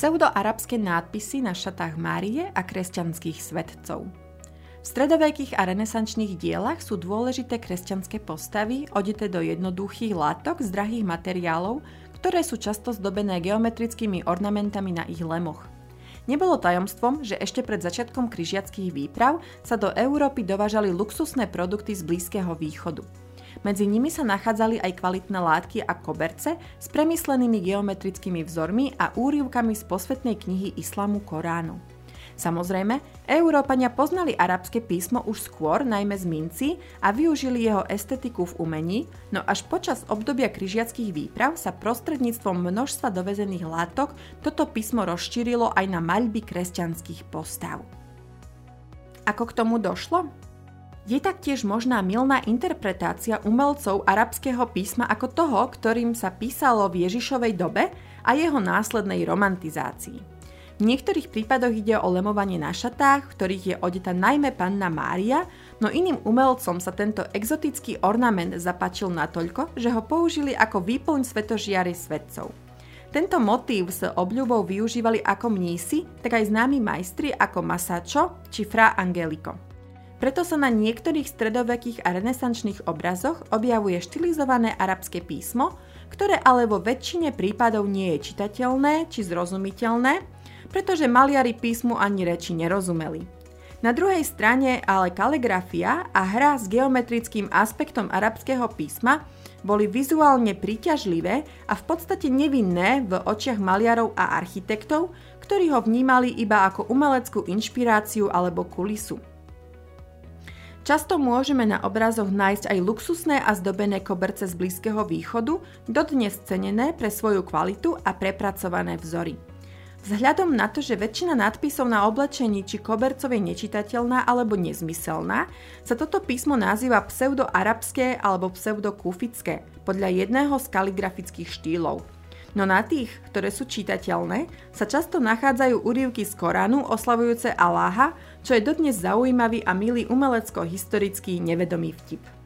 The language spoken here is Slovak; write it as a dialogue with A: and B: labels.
A: pseudoarabské nádpisy na šatách Márie a kresťanských svetcov. V stredovekých a renesančných dielach sú dôležité kresťanské postavy, odete do jednoduchých látok z drahých materiálov, ktoré sú často zdobené geometrickými ornamentami na ich lemoch. Nebolo tajomstvom, že ešte pred začiatkom kryžiackých výprav sa do Európy dovážali luxusné produkty z Blízkeho východu. Medzi nimi sa nachádzali aj kvalitné látky a koberce s premyslenými geometrickými vzormi a úrivkami z posvetnej knihy islamu Koránu. Samozrejme, Európania poznali arabské písmo už skôr, najmä z minci, a využili jeho estetiku v umení, no až počas obdobia kryžiackých výprav sa prostredníctvom množstva dovezených látok toto písmo rozšírilo aj na maľby kresťanských postav. Ako k tomu došlo? Je taktiež možná milná interpretácia umelcov arabského písma ako toho, ktorým sa písalo v Ježišovej dobe a jeho následnej romantizácii. V niektorých prípadoch ide o lemovanie na šatách, v ktorých je odeta najmä panna Mária, no iným umelcom sa tento exotický ornament zapáčil natoľko, že ho použili ako výplň svetožiary svetcov. Tento motív s obľubou využívali ako mnísi, tak aj známi majstri ako Masačo či Fra Angelico. Preto sa na niektorých stredovekých a renesančných obrazoch objavuje štilizované arabské písmo, ktoré ale vo väčšine prípadov nie je čitateľné či zrozumiteľné, pretože maliari písmu ani reči nerozumeli. Na druhej strane ale kaligrafia a hra s geometrickým aspektom arabského písma boli vizuálne príťažlivé a v podstate nevinné v očiach maliarov a architektov, ktorí ho vnímali iba ako umeleckú inšpiráciu alebo kulisu. Často môžeme na obrazoch nájsť aj luxusné a zdobené koberce z Blízkeho východu, dodnes cenené pre svoju kvalitu a prepracované vzory. Vzhľadom na to, že väčšina nadpisov na oblečení či kobercov je nečitateľná alebo nezmyselná, sa toto písmo nazýva pseudoarabské alebo pseudokufické podľa jedného z kaligrafických štýlov. No na tých, ktoré sú čitateľné, sa často nachádzajú úrivky z Koránu oslavujúce Aláha, čo je dodnes zaujímavý a milý umelecko-historický nevedomý vtip.